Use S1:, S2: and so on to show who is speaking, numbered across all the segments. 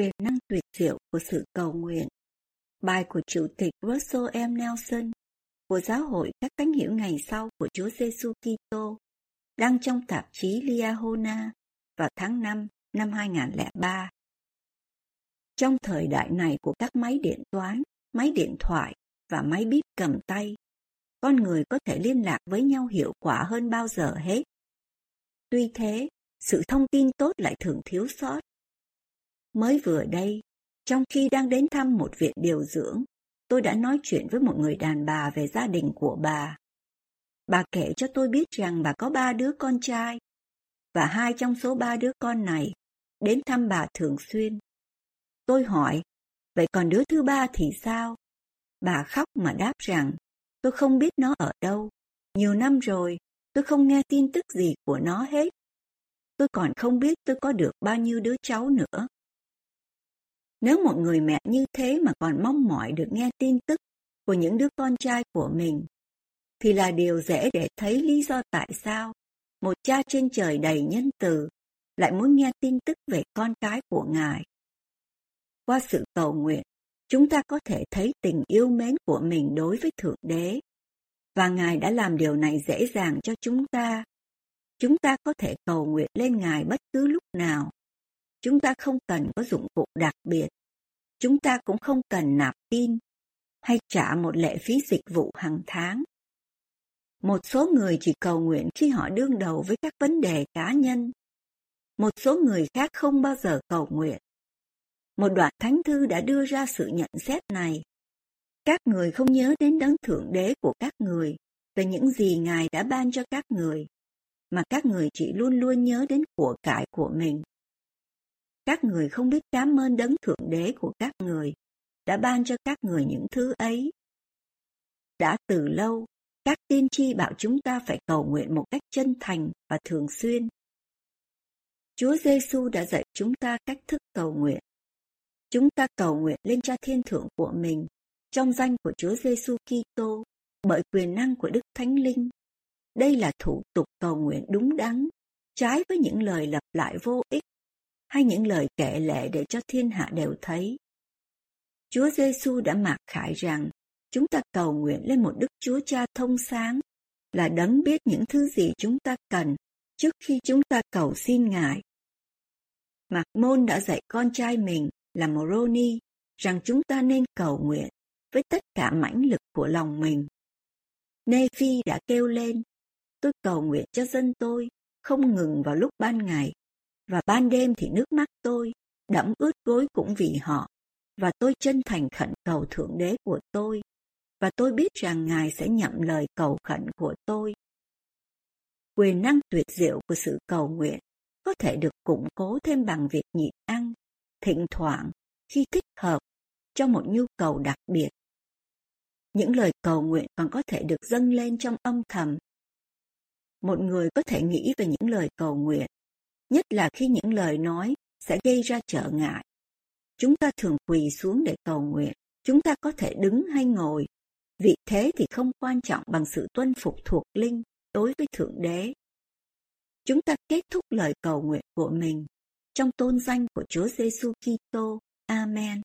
S1: Quyền năng tuyệt diệu của sự cầu nguyện Bài của Chủ tịch Russell M. Nelson của Giáo hội các cánh hiểu ngày sau của Chúa Giêsu Kitô đăng trong tạp chí Liahona vào tháng 5 năm 2003. Trong thời đại này của các máy điện toán, máy điện thoại và máy bíp cầm tay, con người có thể liên lạc với nhau hiệu quả hơn bao giờ hết. Tuy thế, sự thông tin tốt lại thường thiếu sót Mới vừa đây, trong khi đang đến thăm một viện điều dưỡng, tôi đã nói chuyện với một người đàn bà về gia đình của bà. Bà kể cho tôi biết rằng bà có ba đứa con trai, và hai trong số ba đứa con này đến thăm bà thường xuyên. Tôi hỏi, vậy còn đứa thứ ba thì sao? Bà khóc mà đáp rằng, tôi không biết nó ở đâu. Nhiều năm rồi, tôi không nghe tin tức gì của nó hết. Tôi còn không biết tôi có được bao nhiêu đứa cháu nữa. Nếu một người mẹ như thế mà còn mong mỏi được nghe tin tức của những đứa con trai của mình, thì là điều dễ để thấy lý do tại sao một cha trên trời đầy nhân từ lại muốn nghe tin tức về con cái của Ngài. Qua sự cầu nguyện, chúng ta có thể thấy tình yêu mến của mình đối với Thượng Đế, và Ngài đã làm điều này dễ dàng cho chúng ta. Chúng ta có thể cầu nguyện lên Ngài bất cứ lúc nào Chúng ta không cần có dụng cụ đặc biệt. Chúng ta cũng không cần nạp tin hay trả một lệ phí dịch vụ hàng tháng. Một số người chỉ cầu nguyện khi họ đương đầu với các vấn đề cá nhân. Một số người khác không bao giờ cầu nguyện. Một đoạn thánh thư đã đưa ra sự nhận xét này. Các người không nhớ đến đấng thượng đế của các người về những gì Ngài đã ban cho các người, mà các người chỉ luôn luôn nhớ đến của cải của mình các người không biết cảm ơn đấng thượng đế của các người đã ban cho các người những thứ ấy. Đã từ lâu, các tiên tri bảo chúng ta phải cầu nguyện một cách chân thành và thường xuyên. Chúa Giêsu đã dạy chúng ta cách thức cầu nguyện. Chúng ta cầu nguyện lên Cha Thiên Thượng của mình trong danh của Chúa Giêsu Kitô bởi quyền năng của Đức Thánh Linh. Đây là thủ tục cầu nguyện đúng đắn, trái với những lời lặp lại vô ích hay những lời kệ lệ để cho thiên hạ đều thấy. Chúa Giêsu đã mặc khải rằng chúng ta cầu nguyện lên một Đức Chúa Cha thông sáng là đấng biết những thứ gì chúng ta cần trước khi chúng ta cầu xin Ngài. Mạc Môn đã dạy con trai mình là Moroni rằng chúng ta nên cầu nguyện với tất cả mãnh lực của lòng mình. Nephi đã kêu lên, tôi cầu nguyện cho dân tôi, không ngừng vào lúc ban ngày và ban đêm thì nước mắt tôi đẫm ướt gối cũng vì họ. Và tôi chân thành khẩn cầu thượng đế của tôi. Và tôi biết rằng ngài sẽ nhậm lời cầu khẩn của tôi. Quyền năng tuyệt diệu của sự cầu nguyện có thể được củng cố thêm bằng việc nhịn ăn, thỉnh thoảng, khi thích hợp, cho một nhu cầu đặc biệt. Những lời cầu nguyện còn có thể được dâng lên trong âm thầm. Một người có thể nghĩ về những lời cầu nguyện nhất là khi những lời nói sẽ gây ra trở ngại. Chúng ta thường quỳ xuống để cầu nguyện, chúng ta có thể đứng hay ngồi, vị thế thì không quan trọng bằng sự tuân phục thuộc linh đối với Thượng Đế. Chúng ta kết thúc lời cầu nguyện của mình trong tôn danh của Chúa Giêsu Kitô. Amen.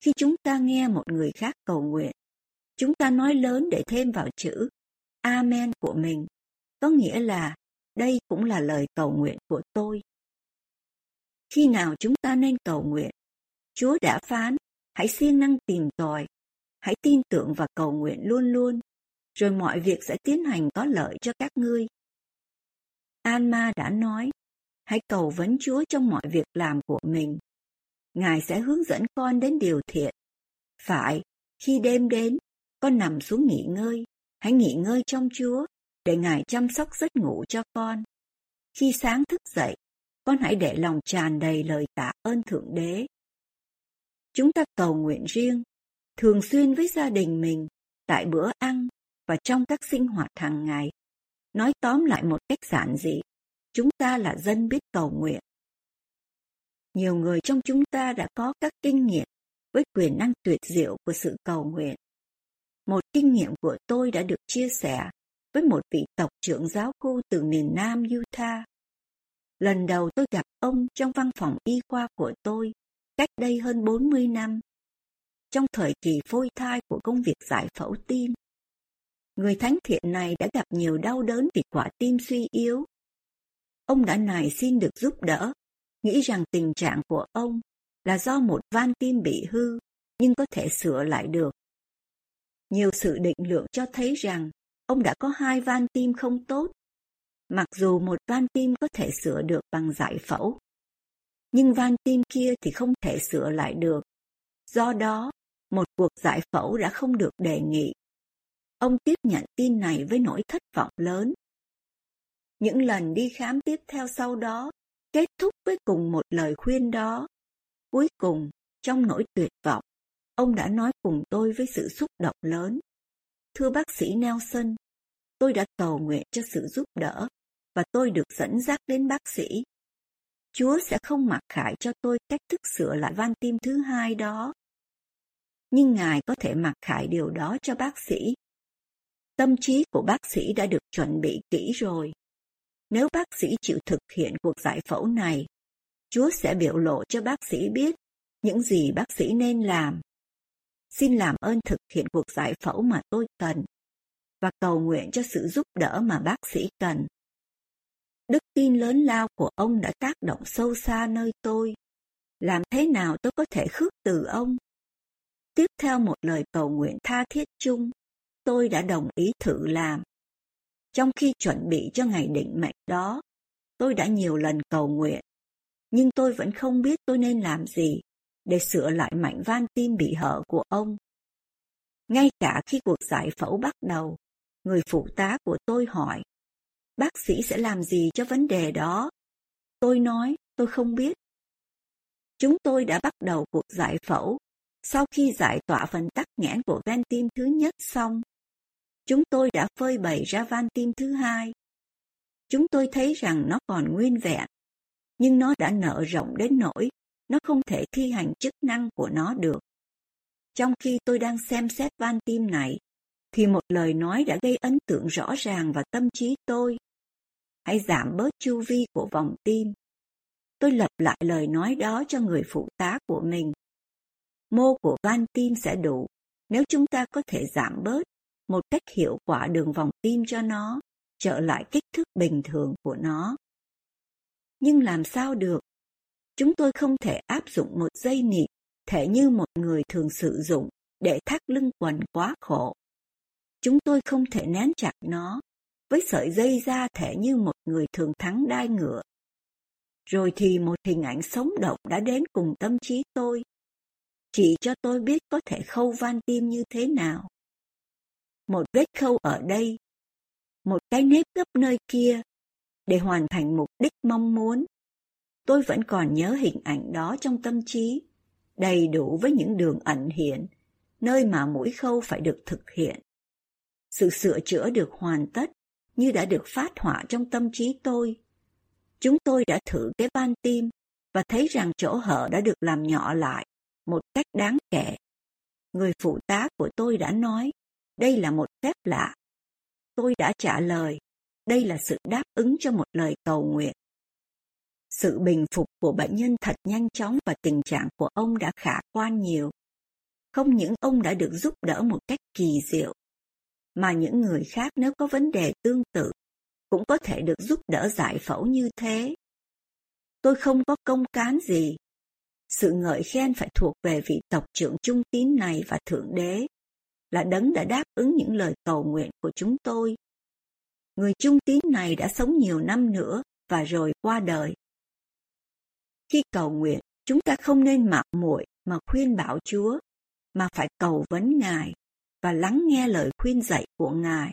S1: Khi chúng ta nghe một người khác cầu nguyện, chúng ta nói lớn để thêm vào chữ Amen của mình, có nghĩa là đây cũng là lời cầu nguyện của tôi. Khi nào chúng ta nên cầu nguyện? Chúa đã phán, hãy siêng năng tìm tòi, hãy tin tưởng và cầu nguyện luôn luôn, rồi mọi việc sẽ tiến hành có lợi cho các ngươi. Alma đã nói, hãy cầu vấn Chúa trong mọi việc làm của mình. Ngài sẽ hướng dẫn con đến điều thiện. Phải, khi đêm đến, con nằm xuống nghỉ ngơi, hãy nghỉ ngơi trong Chúa để Ngài chăm sóc giấc ngủ cho con. Khi sáng thức dậy, con hãy để lòng tràn đầy lời tạ ơn Thượng Đế. Chúng ta cầu nguyện riêng, thường xuyên với gia đình mình, tại bữa ăn và trong các sinh hoạt hàng ngày. Nói tóm lại một cách giản dị, chúng ta là dân biết cầu nguyện. Nhiều người trong chúng ta đã có các kinh nghiệm với quyền năng tuyệt diệu của sự cầu nguyện. Một kinh nghiệm của tôi đã được chia sẻ với một vị tộc trưởng giáo khu từ miền Nam Utah. Lần đầu tôi gặp ông trong văn phòng y khoa của tôi, cách đây hơn 40 năm, trong thời kỳ phôi thai của công việc giải phẫu tim. Người thánh thiện này đã gặp nhiều đau đớn vì quả tim suy yếu. Ông đã nài xin được giúp đỡ, nghĩ rằng tình trạng của ông là do một van tim bị hư, nhưng có thể sửa lại được. Nhiều sự định lượng cho thấy rằng ông đã có hai van tim không tốt, mặc dù một van tim có thể sửa được bằng giải phẫu. Nhưng van tim kia thì không thể sửa lại được. Do đó, một cuộc giải phẫu đã không được đề nghị. Ông tiếp nhận tin này với nỗi thất vọng lớn. Những lần đi khám tiếp theo sau đó kết thúc với cùng một lời khuyên đó. Cuối cùng, trong nỗi tuyệt vọng, ông đã nói cùng tôi với sự xúc động lớn. Thưa bác sĩ Nelson, tôi đã cầu nguyện cho sự giúp đỡ và tôi được dẫn dắt đến bác sĩ. Chúa sẽ không mặc khải cho tôi cách thức sửa lại van tim thứ hai đó. Nhưng Ngài có thể mặc khải điều đó cho bác sĩ. Tâm trí của bác sĩ đã được chuẩn bị kỹ rồi. Nếu bác sĩ chịu thực hiện cuộc giải phẫu này, Chúa sẽ biểu lộ cho bác sĩ biết những gì bác sĩ nên làm. Xin làm ơn thực hiện cuộc giải phẫu mà tôi cần và cầu nguyện cho sự giúp đỡ mà bác sĩ cần. Đức tin lớn lao của ông đã tác động sâu xa nơi tôi. Làm thế nào tôi có thể khước từ ông? Tiếp theo một lời cầu nguyện tha thiết chung, tôi đã đồng ý thử làm. Trong khi chuẩn bị cho ngày định mệnh đó, tôi đã nhiều lần cầu nguyện, nhưng tôi vẫn không biết tôi nên làm gì để sửa lại mảnh van tim bị hở của ông. Ngay cả khi cuộc giải phẫu bắt đầu, người phụ tá của tôi hỏi, bác sĩ sẽ làm gì cho vấn đề đó? Tôi nói, tôi không biết. Chúng tôi đã bắt đầu cuộc giải phẫu. Sau khi giải tỏa phần tắc nghẽn của van tim thứ nhất xong, chúng tôi đã phơi bày ra van tim thứ hai. Chúng tôi thấy rằng nó còn nguyên vẹn, nhưng nó đã nở rộng đến nỗi nó không thể thi hành chức năng của nó được. Trong khi tôi đang xem xét van tim này, thì một lời nói đã gây ấn tượng rõ ràng vào tâm trí tôi. Hãy giảm bớt chu vi của vòng tim. Tôi lặp lại lời nói đó cho người phụ tá của mình. Mô của van tim sẽ đủ nếu chúng ta có thể giảm bớt một cách hiệu quả đường vòng tim cho nó, trở lại kích thước bình thường của nó. Nhưng làm sao được? Chúng tôi không thể áp dụng một dây nịt thể như một người thường sử dụng để thắt lưng quần quá khổ. Chúng tôi không thể nén chặt nó với sợi dây da thể như một người thường thắng đai ngựa. Rồi thì một hình ảnh sống động đã đến cùng tâm trí tôi, chỉ cho tôi biết có thể khâu van tim như thế nào một vết khâu ở đây, một cái nếp gấp nơi kia, để hoàn thành mục đích mong muốn. Tôi vẫn còn nhớ hình ảnh đó trong tâm trí, đầy đủ với những đường ẩn hiện, nơi mà mũi khâu phải được thực hiện. Sự sửa chữa được hoàn tất như đã được phát họa trong tâm trí tôi. Chúng tôi đã thử cái van tim và thấy rằng chỗ hở đã được làm nhỏ lại một cách đáng kể. Người phụ tá của tôi đã nói đây là một phép lạ. Tôi đã trả lời, đây là sự đáp ứng cho một lời cầu nguyện. Sự bình phục của bệnh nhân thật nhanh chóng và tình trạng của ông đã khả quan nhiều. Không những ông đã được giúp đỡ một cách kỳ diệu, mà những người khác nếu có vấn đề tương tự cũng có thể được giúp đỡ giải phẫu như thế. Tôi không có công cán gì. Sự ngợi khen phải thuộc về vị tộc trưởng trung tín này và Thượng Đế là đấng đã đáp ứng những lời cầu nguyện của chúng tôi. Người trung tín này đã sống nhiều năm nữa và rồi qua đời. Khi cầu nguyện, chúng ta không nên mạo muội mà khuyên bảo Chúa, mà phải cầu vấn Ngài và lắng nghe lời khuyên dạy của Ngài.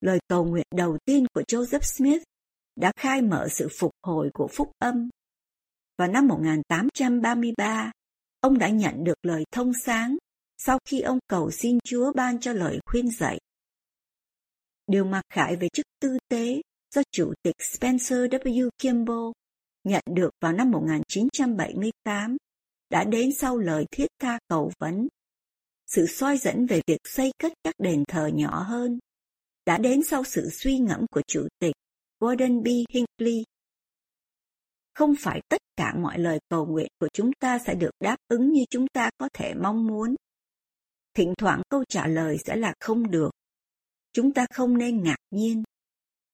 S1: lời cầu nguyện đầu tiên của Joseph Smith đã khai mở sự phục hồi của phúc âm. Vào năm 1833, ông đã nhận được lời thông sáng sau khi ông cầu xin Chúa ban cho lời khuyên dạy. Điều mặc khải về chức tư tế do Chủ tịch Spencer W. Kimball nhận được vào năm 1978 đã đến sau lời thiết tha cầu vấn. Sự soi dẫn về việc xây cất các đền thờ nhỏ hơn, đã đến sau sự suy ngẫm của Chủ tịch Gordon B. Hinckley. Không phải tất cả mọi lời cầu nguyện của chúng ta sẽ được đáp ứng như chúng ta có thể mong muốn. Thỉnh thoảng câu trả lời sẽ là không được. Chúng ta không nên ngạc nhiên.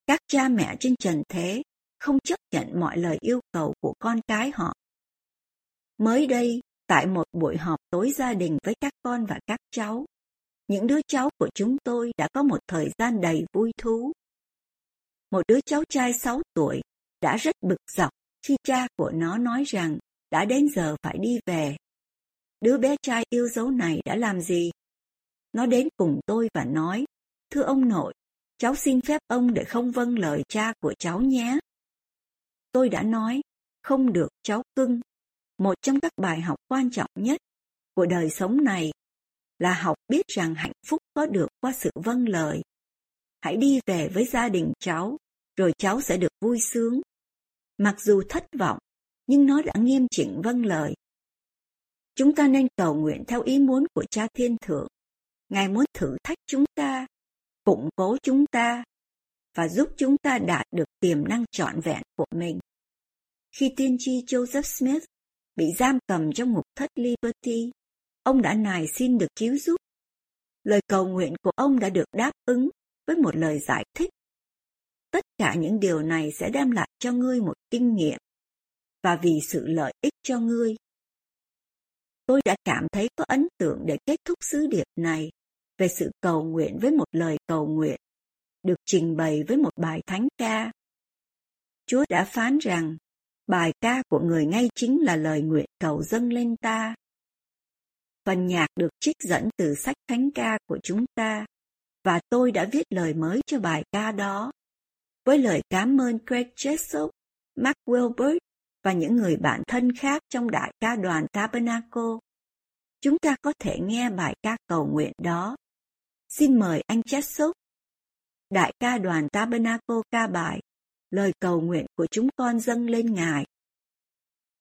S1: Các cha mẹ trên trần thế không chấp nhận mọi lời yêu cầu của con cái họ. Mới đây, tại một buổi họp tối gia đình với các con và các cháu, những đứa cháu của chúng tôi đã có một thời gian đầy vui thú. Một đứa cháu trai 6 tuổi đã rất bực dọc khi cha của nó nói rằng đã đến giờ phải đi về. Đứa bé trai yêu dấu này đã làm gì? Nó đến cùng tôi và nói, thưa ông nội, cháu xin phép ông để không vâng lời cha của cháu nhé. Tôi đã nói, không được cháu cưng. Một trong các bài học quan trọng nhất của đời sống này là học biết rằng hạnh phúc có được qua sự vâng lời. Hãy đi về với gia đình cháu, rồi cháu sẽ được vui sướng. Mặc dù thất vọng, nhưng nó đã nghiêm chỉnh vâng lời. Chúng ta nên cầu nguyện theo ý muốn của Cha Thiên Thượng. Ngài muốn thử thách chúng ta, củng cố chúng ta và giúp chúng ta đạt được tiềm năng trọn vẹn của mình. Khi tiên tri Joseph Smith bị giam cầm trong ngục thất Liberty, ông đã nài xin được cứu giúp. Lời cầu nguyện của ông đã được đáp ứng với một lời giải thích. Tất cả những điều này sẽ đem lại cho ngươi một kinh nghiệm và vì sự lợi ích cho ngươi. Tôi đã cảm thấy có ấn tượng để kết thúc sứ điệp này về sự cầu nguyện với một lời cầu nguyện, được trình bày với một bài thánh ca. Chúa đã phán rằng, bài ca của người ngay chính là lời nguyện cầu dâng lên ta. Phần nhạc được trích dẫn từ sách thánh ca của chúng ta, và tôi đã viết lời mới cho bài ca đó. Với lời cảm ơn Craig Jessop, Mark Wilbert và những người bạn thân khác trong đại ca đoàn Tabernacle, chúng ta có thể nghe bài ca cầu nguyện đó Xin mời anh Jessop Đại ca đoàn Tabernacle ca bài, lời cầu nguyện của chúng con dâng lên Ngài.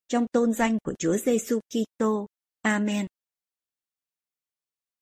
S1: Trong tôn danh của Chúa Giêsu Kitô. Amen.